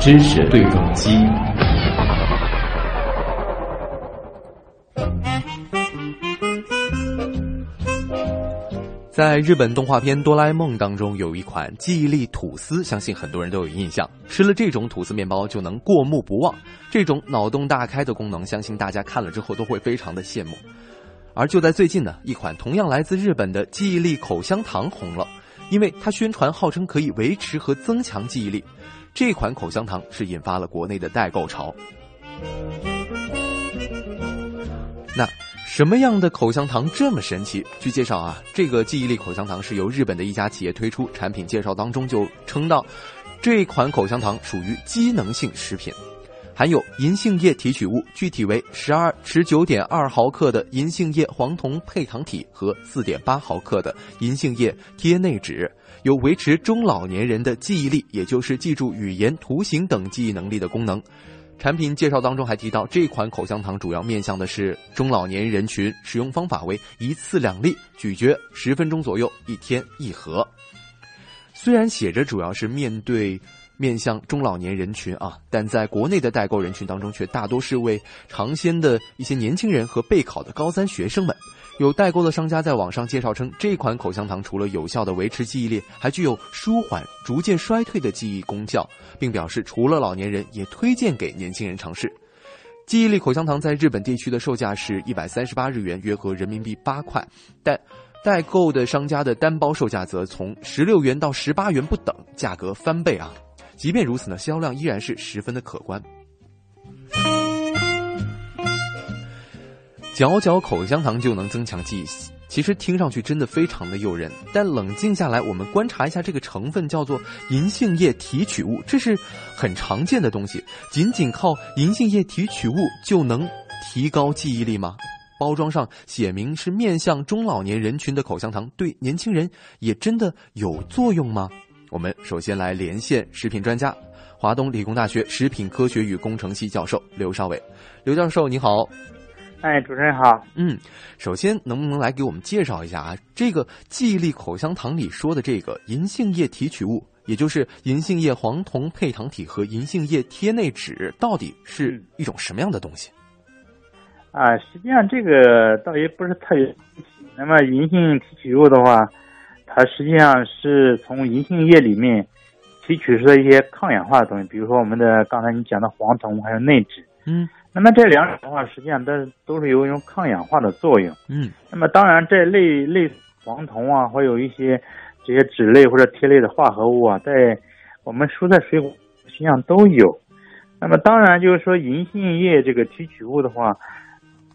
知识对撞机。在日本动画片《哆啦 A 梦》当中，有一款记忆力吐司，相信很多人都有印象。吃了这种吐司面包就能过目不忘，这种脑洞大开的功能，相信大家看了之后都会非常的羡慕。而就在最近呢，一款同样来自日本的记忆力口香糖红了，因为它宣传号称可以维持和增强记忆力。这款口香糖是引发了国内的代购潮。那。什么样的口香糖这么神奇？据介绍啊，这个记忆力口香糖是由日本的一家企业推出，产品介绍当中就称到，这款口香糖属于机能性食品，含有银杏叶提取物，具体为十二十九点二毫克的银杏叶黄酮配糖体和四点八毫克的银杏叶贴内酯，有维持中老年人的记忆力，也就是记住语言、图形等记忆能力的功能。产品介绍当中还提到，这款口香糖主要面向的是中老年人群，使用方法为一次两粒，咀嚼十分钟左右，一天一盒。虽然写着主要是面对面向中老年人群啊，但在国内的代购人群当中，却大多是为尝鲜的一些年轻人和备考的高三学生们。有代购的商家在网上介绍称，这款口香糖除了有效的维持记忆力，还具有舒缓逐渐衰退的记忆功效，并表示除了老年人，也推荐给年轻人尝试。记忆力口香糖在日本地区的售价是一百三十八日元，约合人民币八块，但代购的商家的单包售价则从十六元到十八元不等，价格翻倍啊！即便如此呢，销量依然是十分的可观。嚼嚼口香糖就能增强记忆，其实听上去真的非常的诱人。但冷静下来，我们观察一下这个成分，叫做银杏叶提取物，这是很常见的东西。仅仅靠银杏叶提取物就能提高记忆力吗？包装上写明是面向中老年人群的口香糖，对年轻人也真的有作用吗？我们首先来连线食品专家，华东理工大学食品科学与工程系教授刘少伟。刘教授，你好。哎，主持人好。嗯，首先能不能来给我们介绍一下啊？这个记忆力口香糖里说的这个银杏叶提取物，也就是银杏叶黄酮配糖体和银杏叶贴内酯，到底是一种什么样的东西？啊，实际上这个倒也不是特别。那么银杏提取物的话，它实际上是从银杏叶里面提取出的一些抗氧化的东西，比如说我们的刚才你讲的黄酮还有内酯。嗯。那么这两种的话，实际上都都是有一种抗氧化的作用。嗯。那么当然，这类类黄酮啊，或有一些这些脂类或者萜类的化合物啊，在我们蔬菜水果实际上都有。那么当然就是说，银杏叶这个提取物的话，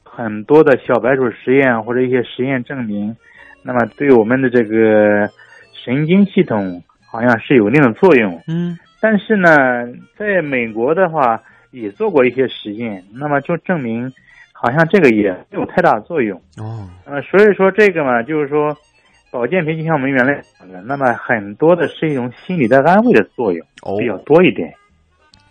很多的小白鼠实验或者一些实验证明，那么对我们的这个神经系统好像是有一定的作用。嗯。但是呢，在美国的话。也做过一些实验，那么就证明，好像这个也没有太大作用哦。呃，所以说这个嘛，就是说，保健品就像我们原来讲的，那么很多的是一种心理的安慰的作用比较多一点，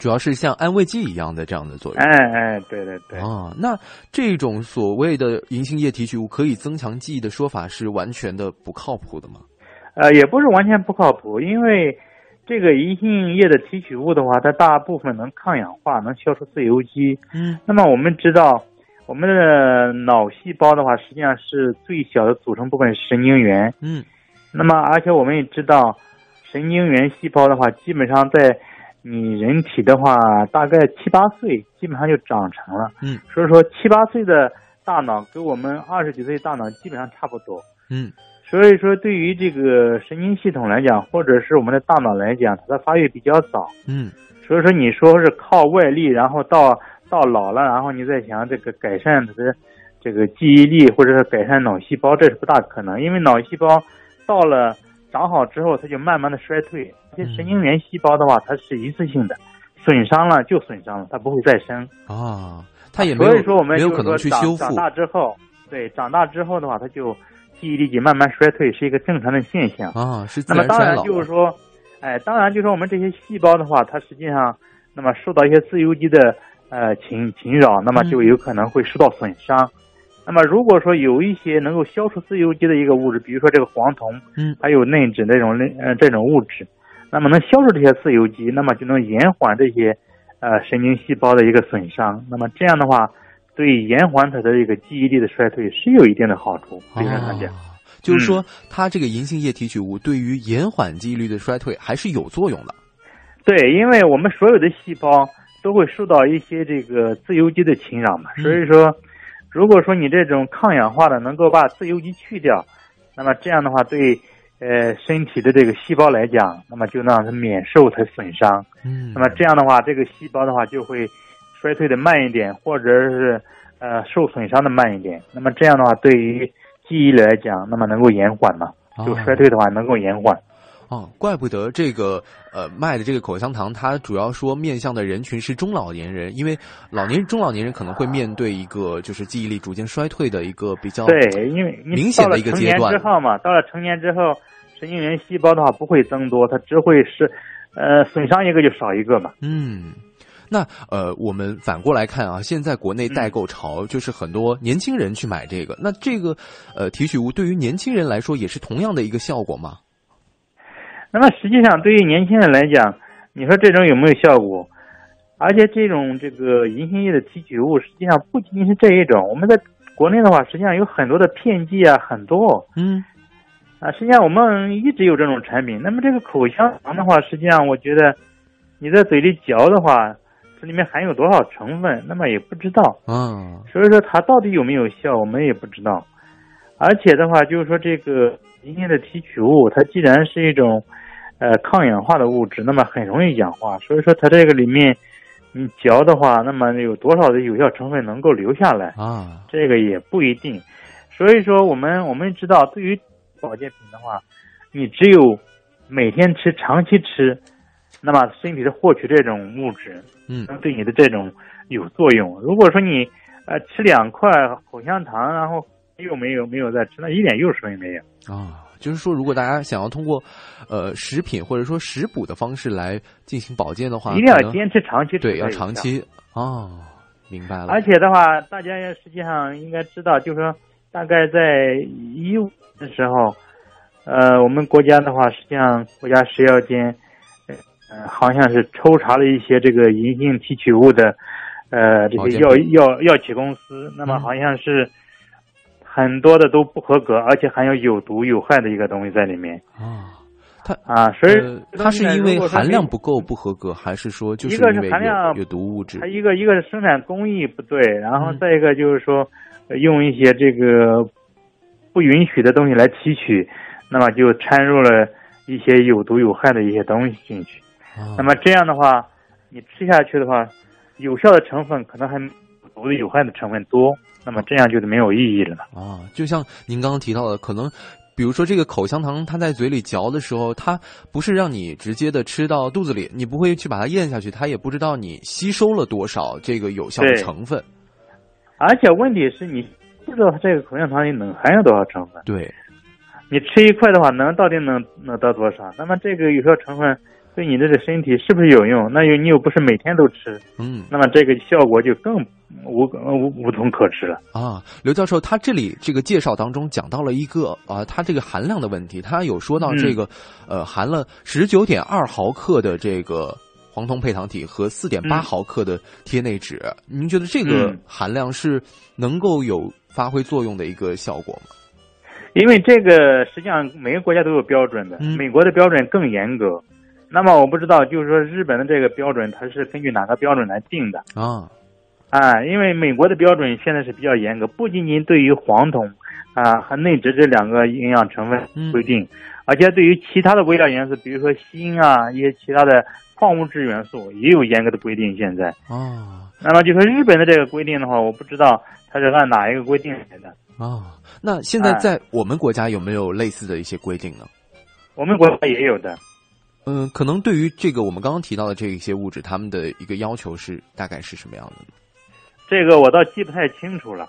主要是像安慰剂一样的这样的作用。哎哎，对对对。啊，那这种所谓的银杏叶提取物可以增强记忆的说法是完全的不靠谱的吗？呃，也不是完全不靠谱，因为。这个银杏叶的提取物的话，它大部分能抗氧化，能消除自由基。嗯。那么我们知道，我们的脑细胞的话，实际上是最小的组成部分是神经元。嗯。那么，而且我们也知道，神经元细胞的话，基本上在你人体的话，大概七八岁基本上就长成了。嗯。所以说，七八岁的大脑跟我们二十几岁大脑基本上差不多。嗯。所以说，对于这个神经系统来讲，或者是我们的大脑来讲，它的发育比较早。嗯，所以说你说是靠外力，然后到到老了，然后你再想这个改善它的这个记忆力，或者是改善脑细胞，这是不大可能。因为脑细胞到了长好之后，它就慢慢的衰退。这些神经元细胞的话，它是一次性的，损伤了就损伤了，它不会再生。啊，它也没有，所以说我们没有可能去修复。长大之后，对，长大之后的话，它就。记忆力就慢慢衰退是一个正常的现象啊，是那么当然就是说，哎，当然就是说我们这些细胞的话，它实际上那么受到一些自由基的呃侵侵扰，那么就有可能会受到损伤。那么如果说有一些能够消除自由基的一个物质，比如说这个黄酮，嗯，还有内酯这种类呃这种物质，那么能消除这些自由基，那么就能延缓这些呃神经细胞的一个损伤。那么这样的话，对延缓它的一个记忆力的衰退是有一定的好处。理论上讲，就是说它这个银杏叶提取物对于延缓记忆力的衰退还是有作用的。对，因为我们所有的细胞都会受到一些这个自由基的侵扰嘛，所以说。如果说你这种抗氧化的能够把自由基去掉，那么这样的话对，呃身体的这个细胞来讲，那么就让它免受它损伤。嗯，那么这样的话，这个细胞的话就会衰退的慢一点，或者是呃受损伤的慢一点。那么这样的话，对于记忆力来讲，那么能够延缓嘛？就衰退的话能够延缓。哦，怪不得这个呃卖的这个口香糖，它主要说面向的人群是中老年人，因为老年中老年人可能会面对一个就是记忆力逐渐衰退的一个比较对，因为明显的一个阶段之后嘛，到了成年之后，神经元细胞的话不会增多，它只会是呃损伤一个就少一个嘛。嗯，那呃我们反过来看啊，现在国内代购潮就是很多年轻人去买这个，那这个呃提取物对于年轻人来说也是同样的一个效果吗？那么实际上，对于年轻人来讲，你说这种有没有效果？而且这种这个银杏叶的提取物，实际上不仅仅是这一种。我们在国内的话，实际上有很多的片剂啊，很多。嗯。啊，实际上我们一直有这种产品。那么这个口香糖的话，实际上我觉得你在嘴里嚼的话，这里面含有多少成分，那么也不知道。嗯。所以说它到底有没有效，我们也不知道。而且的话，就是说这个银杏的提取物，它既然是一种。呃，抗氧化的物质，那么很容易氧化，所以说它这个里面，你嚼的话，那么有多少的有效成分能够留下来啊？这个也不一定。所以说，我们我们知道，对于保健品的话，你只有每天吃、长期吃，那么身体的获取这种物质，嗯，能对你的这种有作用。如果说你呃吃两块口香糖，然后又没有没有再吃，那一点用处也没有啊。就是说，如果大家想要通过，呃，食品或者说食补的方式来进行保健的话，一定要坚持长期。对，要长期。哦，明白了。而且的话，大家实际上应该知道，就是说，大概在一五的时候，呃，我们国家的话，实际上国家食药监，呃，好像是抽查了一些这个银杏提取物的，呃，这些药药药企公司，那么好像是。很多的都不合格，而且含有有毒有害的一个东西在里面啊。它啊，所以它是因为含量不够不合格，还是说就是一个是含量有毒物质？它一个一个是生产工艺不对，然后再一个就是说用一些这个不允许的东西来提取，那么就掺入了一些有毒有害的一些东西进去。那么这样的话，你吃下去的话，有效的成分可能还毒的有害的成分多。那么这样就是没有意义了啊！就像您刚刚提到的，可能，比如说这个口香糖，它在嘴里嚼的时候，它不是让你直接的吃到肚子里，你不会去把它咽下去，它也不知道你吸收了多少这个有效的成分。而且问题是你不知道它这个口香糖里能含有多少成分。对，你吃一块的话，能到底能能得多少？那么这个有效成分。对你的这身体是不是有用？那又你又不是每天都吃，嗯，那么这个效果就更无无无从可知了啊。刘教授，他这里这个介绍当中讲到了一个啊，他这个含量的问题，他有说到这个呃，含了十九点二毫克的这个黄酮配糖体和四点八毫克的贴内酯，您觉得这个含量是能够有发挥作用的一个效果吗？因为这个实际上每个国家都有标准的，美国的标准更严格。那么我不知道，就是说日本的这个标准，它是根据哪个标准来定的啊？啊，因为美国的标准现在是比较严格，不仅仅对于黄酮啊和内酯这两个营养成分规定，而且对于其他的微量元素，比如说锌啊一些其他的矿物质元素也有严格的规定。现在啊，那么就说日本的这个规定的话，我不知道它是按哪一个规定来的啊？那现在在我们国家有没有类似的一些规定呢？我们国家也有的。嗯，可能对于这个我们刚刚提到的这一些物质，他们的一个要求是大概是什么样的呢？这个我倒记不太清楚了。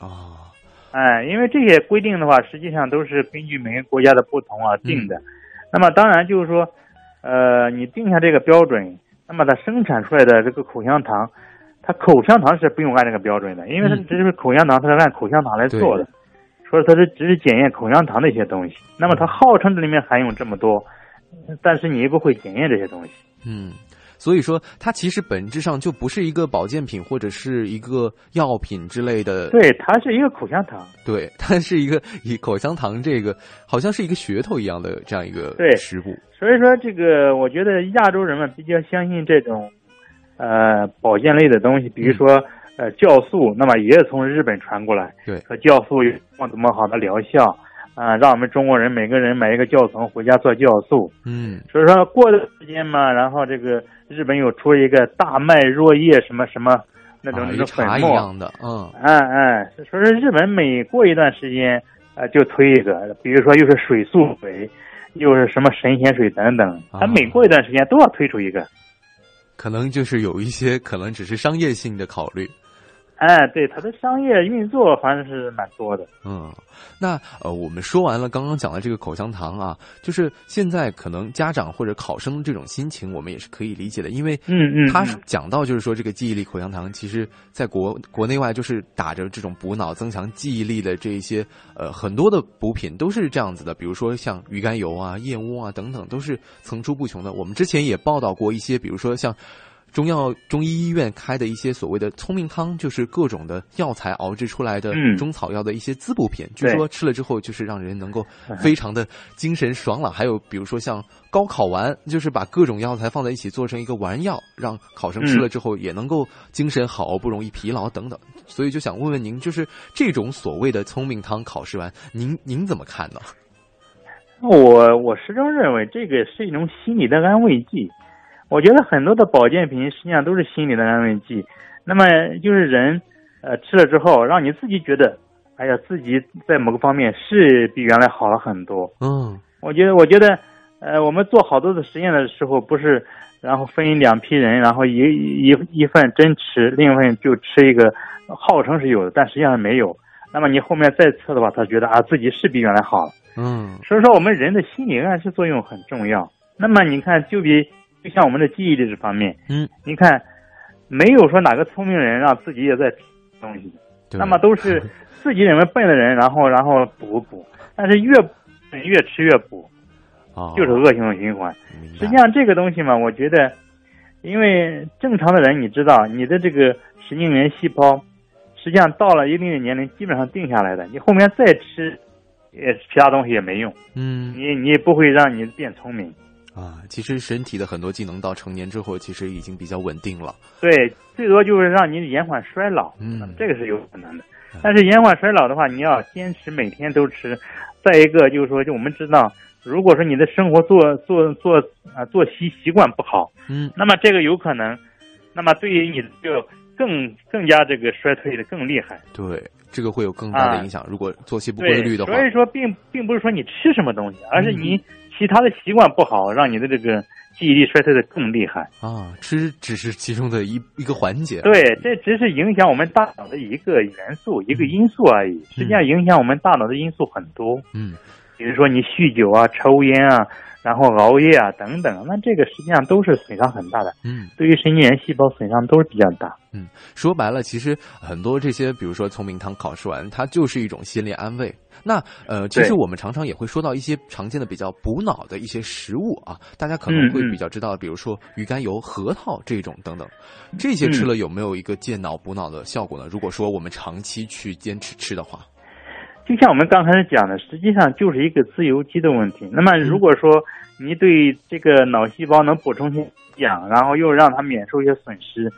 啊，哎，因为这些规定的话，实际上都是根据每个国家的不同而定的。那么当然就是说，呃，你定下这个标准，那么它生产出来的这个口香糖，它口香糖是不用按这个标准的，因为它只是口香糖，它是按口香糖来做的，所以它是只是检验口香糖的一些东西。那么它号称这里面含有这么多，但是你又不会检验这些东西。嗯。所以说，它其实本质上就不是一个保健品或者是一个药品之类的。对，它是一个口香糖。对，它是一个以口香糖这个，好像是一个噱头一样的这样一个食物。所以说，这个我觉得亚洲人们比较相信这种，呃，保健类的东西，比如说呃酵素，那么也是从日本传过来。对，和酵素有怎么好的疗效。啊，让我们中国人每个人买一个酵素回家做酵素。嗯，所以说过段时间嘛，然后这个日本又出一个大麦若叶什么什么那种那种粉末一样的，嗯，哎哎，说是日本每过一段时间啊就推一个，比如说又是水素水，又是什么神仙水等等，它每过一段时间都要推出一个。可能就是有一些可能只是商业性的考虑。哎，对，它的商业运作反正是蛮多的。嗯，那呃，我们说完了刚刚讲的这个口香糖啊，就是现在可能家长或者考生这种心情，我们也是可以理解的，因为嗯嗯，他讲到就是说这个记忆力口香糖，其实在国国内外就是打着这种补脑、增强记忆力的这一些呃很多的补品都是这样子的，比如说像鱼肝油啊、燕窝啊等等，都是层出不穷的。我们之前也报道过一些，比如说像。中药中医医院开的一些所谓的聪明汤，就是各种的药材熬制出来的中草药的一些滋补品。据说吃了之后，就是让人能够非常的精神爽朗。还有比如说像高考丸，就是把各种药材放在一起做成一个丸药，让考生吃了之后也能够精神好，不容易疲劳等等。所以就想问问您，就是这种所谓的聪明汤考试完，您您怎么看呢？我我始终认为这个是一种心理的安慰剂。我觉得很多的保健品实际上都是心理的安慰剂，那么就是人，呃，吃了之后让你自己觉得，哎呀，自己在某个方面是比原来好了很多。嗯，我觉得，我觉得，呃，我们做好多的实验的时候，不是，然后分两批人，然后一一一份真吃，另一份就吃一个号称是有的，但实际上没有。那么你后面再测的话，他觉得啊，自己是比原来好了。嗯，所以说我们人的心理暗示作用很重要。那么你看，就比。就像我们的记忆力这方面，嗯，你看，没有说哪个聪明人让自己也在吃东西，那么都是 自己认为笨的人，然后然后补补，但是越越吃越补，啊，就是恶性循环。实际上这个东西嘛，我觉得，因为正常的人，你知道，你的这个神经元细胞，实际上到了一定的年龄，基本上定下来的，你后面再吃，也其他东西也没用，嗯，你你也不会让你变聪明。啊，其实身体的很多技能到成年之后，其实已经比较稳定了。对，最多就是让你延缓衰老，嗯，这个是有可能的。但是延缓衰老的话，你要坚持每天都吃。再一个就是说，就我们知道，如果说你的生活做做做啊作息习惯不好，嗯，那么这个有可能，那么对于你就更更加这个衰退的更厉害。对，这个会有更大的影响。如果作息不规律的话，所以说并并不是说你吃什么东西，而是你。其他的习惯不好，让你的这个记忆力衰退的更厉害啊！吃只是其中的一一个环节，对，这只是影响我们大脑的一个元素、一个因素而已。实际上，影响我们大脑的因素很多。嗯，比如说你酗酒啊、抽烟啊，然后熬夜啊等等，那这个实际上都是损伤很大的。嗯，对于神经元细胞损伤都是比较大。嗯，说白了，其实很多这些，比如说聪明汤考试完，它就是一种心理安慰。那呃，其实我们常常也会说到一些常见的比较补脑的一些食物啊，大家可能会比较知道，比如说鱼肝油、核桃这种等等，这些吃了有没有一个健脑补脑的效果呢？如果说我们长期去坚持吃的话，就像我们刚开始讲的，实际上就是一个自由基的问题。那么如果说你对这个脑细胞能补充些氧，然后又让它免受一些损失，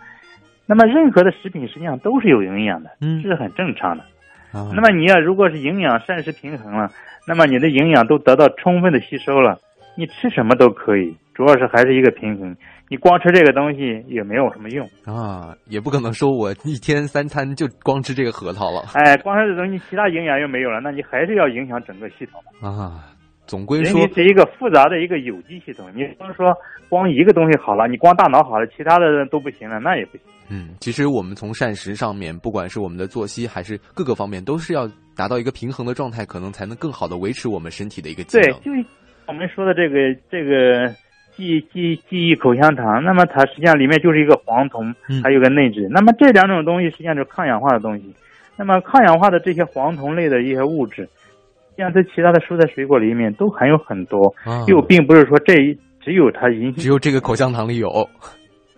那么任何的食品实际上都是有营养的，嗯，这是很正常的。那么你要如果是营养膳食平衡了，那么你的营养都得到充分的吸收了，你吃什么都可以，主要是还是一个平衡。你光吃这个东西也没有什么用啊，也不可能说我一天三餐就光吃这个核桃了。哎，光吃这东西，其他营养又没有了，那你还是要影响整个系统啊。总归说，是一个复杂的一个有机系统。你不能说光一个东西好了，你光大脑好了，其他的都不行了，那也不行。嗯，其实我们从膳食上面，不管是我们的作息还是各个方面，都是要达到一个平衡的状态，可能才能更好的维持我们身体的一个机能。对，就我们说的这个这个记记记忆口香糖，那么它实际上里面就是一个黄酮嗯，还有个内酯。那么这两种东西实际上就是抗氧化的东西。那么抗氧化的这些黄酮类的一些物质，实际上在其他的蔬菜水果里面都含有很多，啊又并不是说这一只有它银杏。只有这个口香糖里有。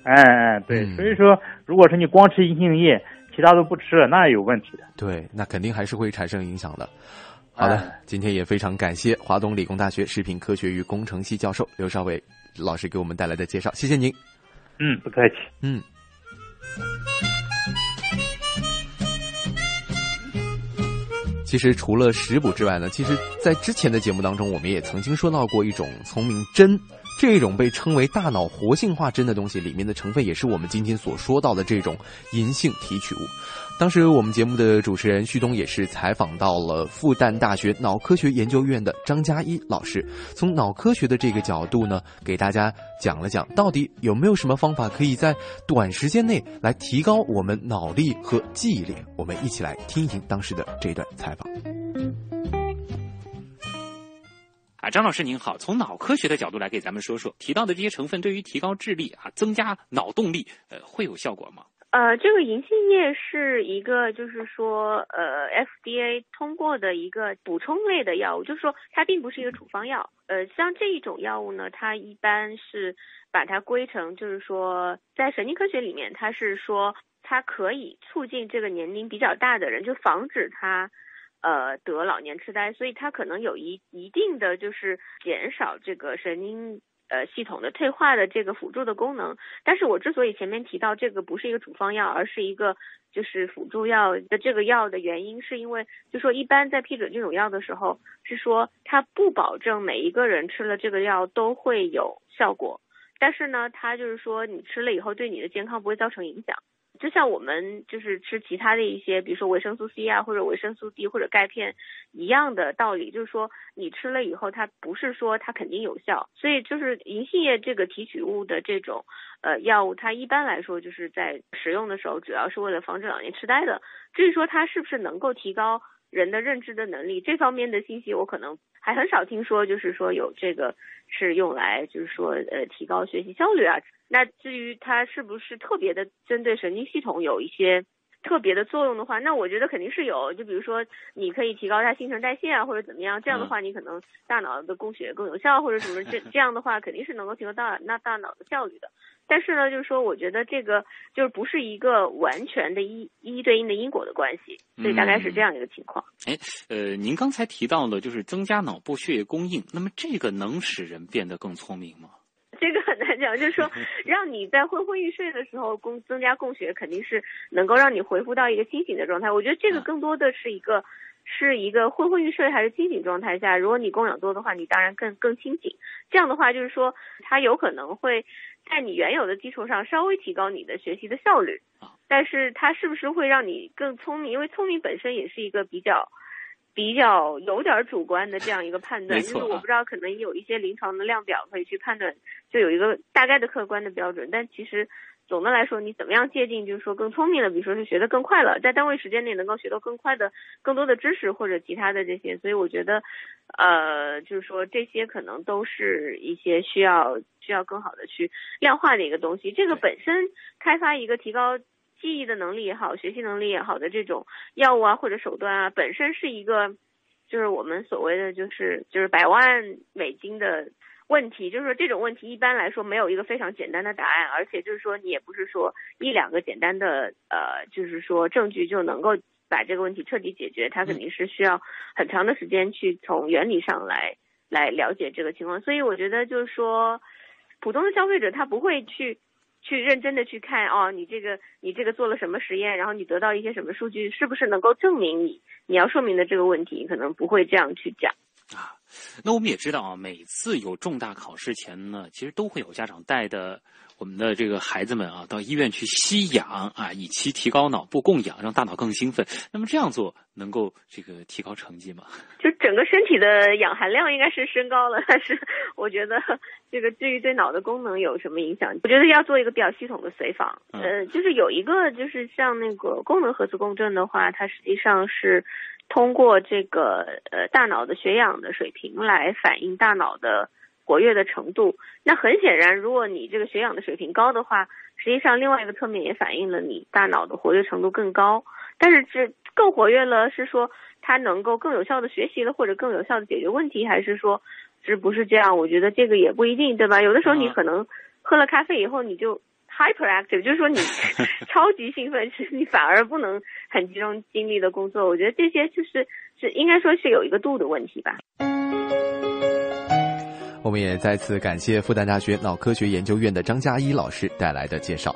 哎哎，对，嗯所以说如果说你光吃银杏叶，其他都不吃了，那有问题的。对，那肯定还是会产生影响的。好的，哎今天也非常感谢华东理工大学食品科学与工程系教授刘少伟老师给我们带来的介绍，谢谢您。嗯，不客气。嗯。其实除了食补之外呢，其实在之前的节目当中，我们也曾经说到过一种聪明针，这种被称为大脑活性化针的东西，里面的成分也是我们今天所说到的这种银杏提取物。当时我们节目的主持人旭东也是采访到了复旦大学脑科学研究院的张嘉一老师，从脑科学的这个角度呢，给大家讲了讲到底有没有什么方法可以在短时间内来提高我们脑力和记忆力。我们一起来听一听当时的这段采访。啊，张老师您好，从脑科学的角度来给咱们说说提到的这些成分对于提高智力啊、增加脑动力，呃，会有效果吗？呃，这个银杏叶是一个，就是说，呃，FDA 通过的一个补充类的药物，就是说它并不是一个处方药。呃，像这一种药物呢，它一般是把它归成，就是说，在神经科学里面，它是说它可以促进这个年龄比较大的人，就防止他。呃，得老年痴呆，所以它可能有一一定的就是减少这个神经呃系统的退化的这个辅助的功能。但是我之所以前面提到这个不是一个处方药，而是一个就是辅助药的这个药的原因，是因为就说一般在批准这种药的时候，是说它不保证每一个人吃了这个药都会有效果，但是呢，它就是说你吃了以后对你的健康不会造成影响。就像我们就是吃其他的一些，比如说维生素 C 啊，或者维生素 D 或者钙片一样的道理，就是说你吃了以后，它不是说它肯定有效。所以就是银杏叶这个提取物的这种呃药物，它一般来说就是在使用的时候，主要是为了防止老年痴呆的。至于说它是不是能够提高人的认知的能力，这方面的信息我可能还很少听说，就是说有这个是用来就是说呃提高学习效率啊。那至于它是不是特别的针对神经系统有一些特别的作用的话，那我觉得肯定是有。就比如说，你可以提高它新陈代谢啊，或者怎么样，这样的话你可能大脑的供血更有效，或者什么这 这样的话肯定是能够提高大那大脑的效率的。但是呢，就是说，我觉得这个就是不是一个完全的一一对应的因果的关系，所以大概是这样一个情况。哎，呃，您刚才提到了就是增加脑部血液供应，那么这个能使人变得更聪明吗？讲，就是说，让你在昏昏欲睡的时候供增加供血，肯定是能够让你恢复到一个清醒的状态。我觉得这个更多的是一个是一个昏昏欲睡还是清醒状态下，如果你供氧多的话，你当然更更清醒。这样的话，就是说它有可能会在你原有的基础上稍微提高你的学习的效率，但是它是不是会让你更聪明？因为聪明本身也是一个比较。比较有点主观的这样一个判断，就是我不知道可能有一些临床的量表可以去判断，就有一个大概的客观的标准。但其实总的来说，你怎么样界定，就是说更聪明了，比如说是学得更快了，在单位时间内能够学到更快的、更多的知识或者其他的这些。所以我觉得，呃，就是说这些可能都是一些需要需要更好的去量化的一个东西。这个本身开发一个提高。记忆的能力也好，学习能力也好的这种药物啊或者手段啊，本身是一个，就是我们所谓的就是就是百万美金的问题。就是说这种问题一般来说没有一个非常简单的答案，而且就是说你也不是说一两个简单的呃，就是说证据就能够把这个问题彻底解决。它肯定是需要很长的时间去从原理上来来了解这个情况。所以我觉得就是说，普通的消费者他不会去。去认真的去看哦，你这个你这个做了什么实验，然后你得到一些什么数据，是不是能够证明你你要说明的这个问题，可能不会这样去讲啊。那我们也知道啊，每次有重大考试前呢，其实都会有家长带的我们的这个孩子们啊到医院去吸氧啊，以期提高脑部供氧，让大脑更兴奋。那么这样做能够这个提高成绩吗？就整个身体的氧含量应该是升高了，但是我觉得这个至于对脑的功能有什么影响，我觉得要做一个比较系统的随访。呃，就是有一个就是像那个功能核磁共振的话，它实际上是通过这个呃大脑的血氧的水平来反映大脑的。活跃的程度。那很显然，如果你这个血氧的水平高的话，实际上另外一个侧面也反映了你大脑的活跃程度更高。但是这更活跃了，是说它能够更有效的学习了，或者更有效的解决问题，还是说是不是这样？我觉得这个也不一定，对吧？有的时候你可能喝了咖啡以后，你就 hyperactive，就是说你 超级兴奋，其 实你反而不能很集中精力的工作。我觉得这些就是是应该说是有一个度的问题吧。我们也再次感谢复旦大学脑科学研究院的张嘉一老师带来的介绍。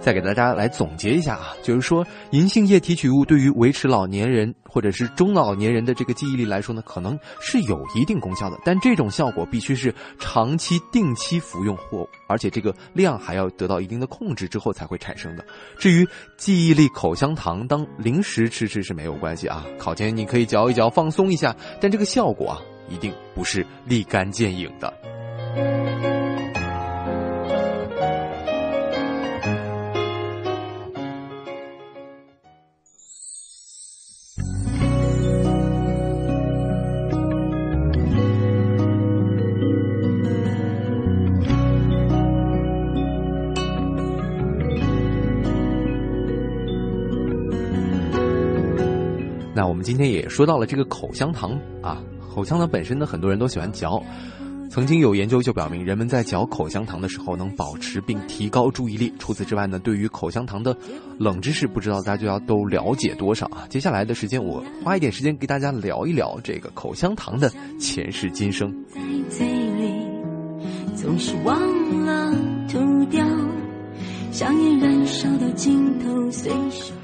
再给大家来总结一下啊，就是说银杏叶提取物对于维持老年人或者是中老年人的这个记忆力来说呢，可能是有一定功效的，但这种效果必须是长期定期服用或而且这个量还要得到一定的控制之后才会产生的。至于记忆力口香糖当零食吃吃是没有关系啊，考前你可以嚼一嚼放松一下，但这个效果啊一定不是立竿见影的。那我们今天也说到了这个口香糖啊，口香糖本身呢，很多人都喜欢嚼。曾经有研究就表明，人们在嚼口香糖的时候能保持并提高注意力。除此之外呢，对于口香糖的冷知识，不知道大家都了解多少啊？接下来的时间，我花一点时间给大家聊一聊这个口香糖的前世今生。在嘴里总是忘了吐掉，香烟燃烧到尽头，随手。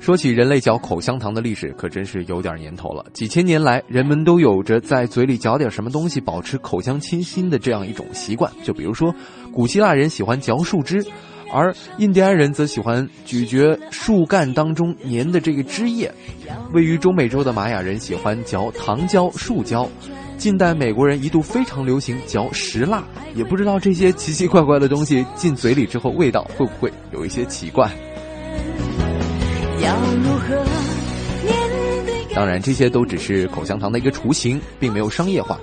说起人类嚼口香糖的历史，可真是有点年头了。几千年来，人们都有着在嘴里嚼点什么东西，保持口腔清新的这样一种习惯。就比如说，古希腊人喜欢嚼树枝，而印第安人则喜欢咀嚼树干当中粘的这个汁液。位于中美洲的玛雅人喜欢嚼糖胶、树胶。近代美国人一度非常流行嚼石蜡，也不知道这些奇奇怪怪的东西进嘴里之后，味道会不会有一些奇怪。当然，这些都只是口香糖的一个雏形，并没有商业化。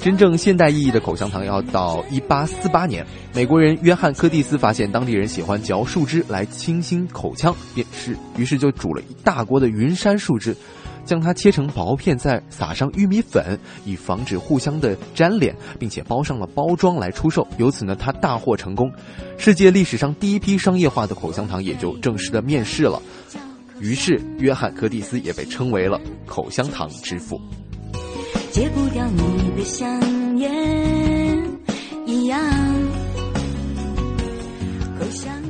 真正现代意义的口香糖要到一八四八年，美国人约翰·柯蒂斯发现当地人喜欢嚼树枝来清新口腔，便是于是就煮了一大锅的云杉树枝，将它切成薄片，再撒上玉米粉，以防止互相的粘连，并且包上了包装来出售。由此呢，它大获成功，世界历史上第一批商业化的口香糖也就正式的面世了。于是，约翰·柯蒂斯也被称为了口香糖之父。戒不掉你的香烟一样。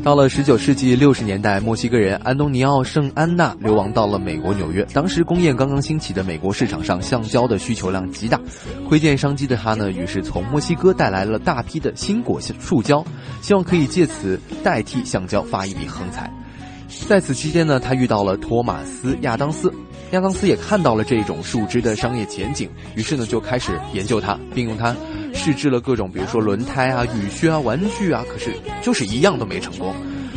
到了十九世纪六十年代，墨西哥人安东尼奥·圣安娜流亡到了美国纽约。当时工业刚刚兴起的美国市场上，橡胶的需求量极大，窥见商机的他呢，于是从墨西哥带来了大批的新果树胶，希望可以借此代替橡胶发一笔横财。在此期间呢，他遇到了托马斯·亚当斯，亚当斯也看到了这种树枝的商业前景，于是呢就开始研究它，并用它试制了各种，比如说轮胎啊、雨靴啊、玩具啊，可是就是一样都没成功。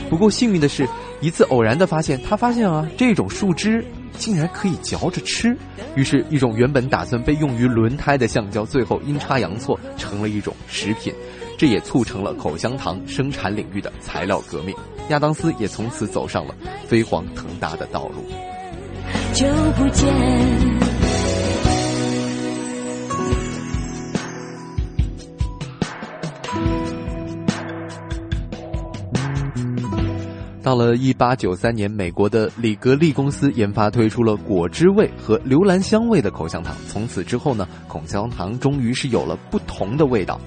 不过幸运的是，一次偶然的发现，他发现啊，这种树枝竟然可以嚼着吃，于是，一种原本打算被用于轮胎的橡胶，最后阴差阳错成了一种食品。这也促成了口香糖生产领域的材料革命，亚当斯也从此走上了飞黄腾达的道路。就不见。到了一八九三年，美国的里格利公司研发推出了果汁味和榴兰香味的口香糖，从此之后呢，口香糖终于是有了不同的味道。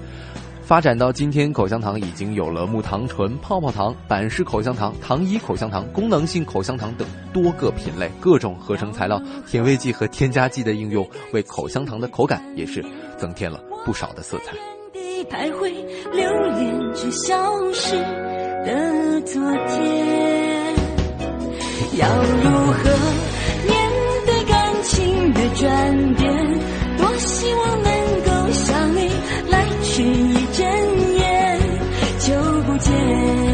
发展到今天，口香糖已经有了木糖醇、泡泡糖、板式口香糖、糖衣口香糖、功能性口香糖等多个品类，各种合成材料、甜味剂和添加剂的应用，为口香糖的口感也是增添了不少的色彩。徘徊，留恋着消失的昨天，要如何面对感情的转变？多希望能够像你来去。一睁眼就不见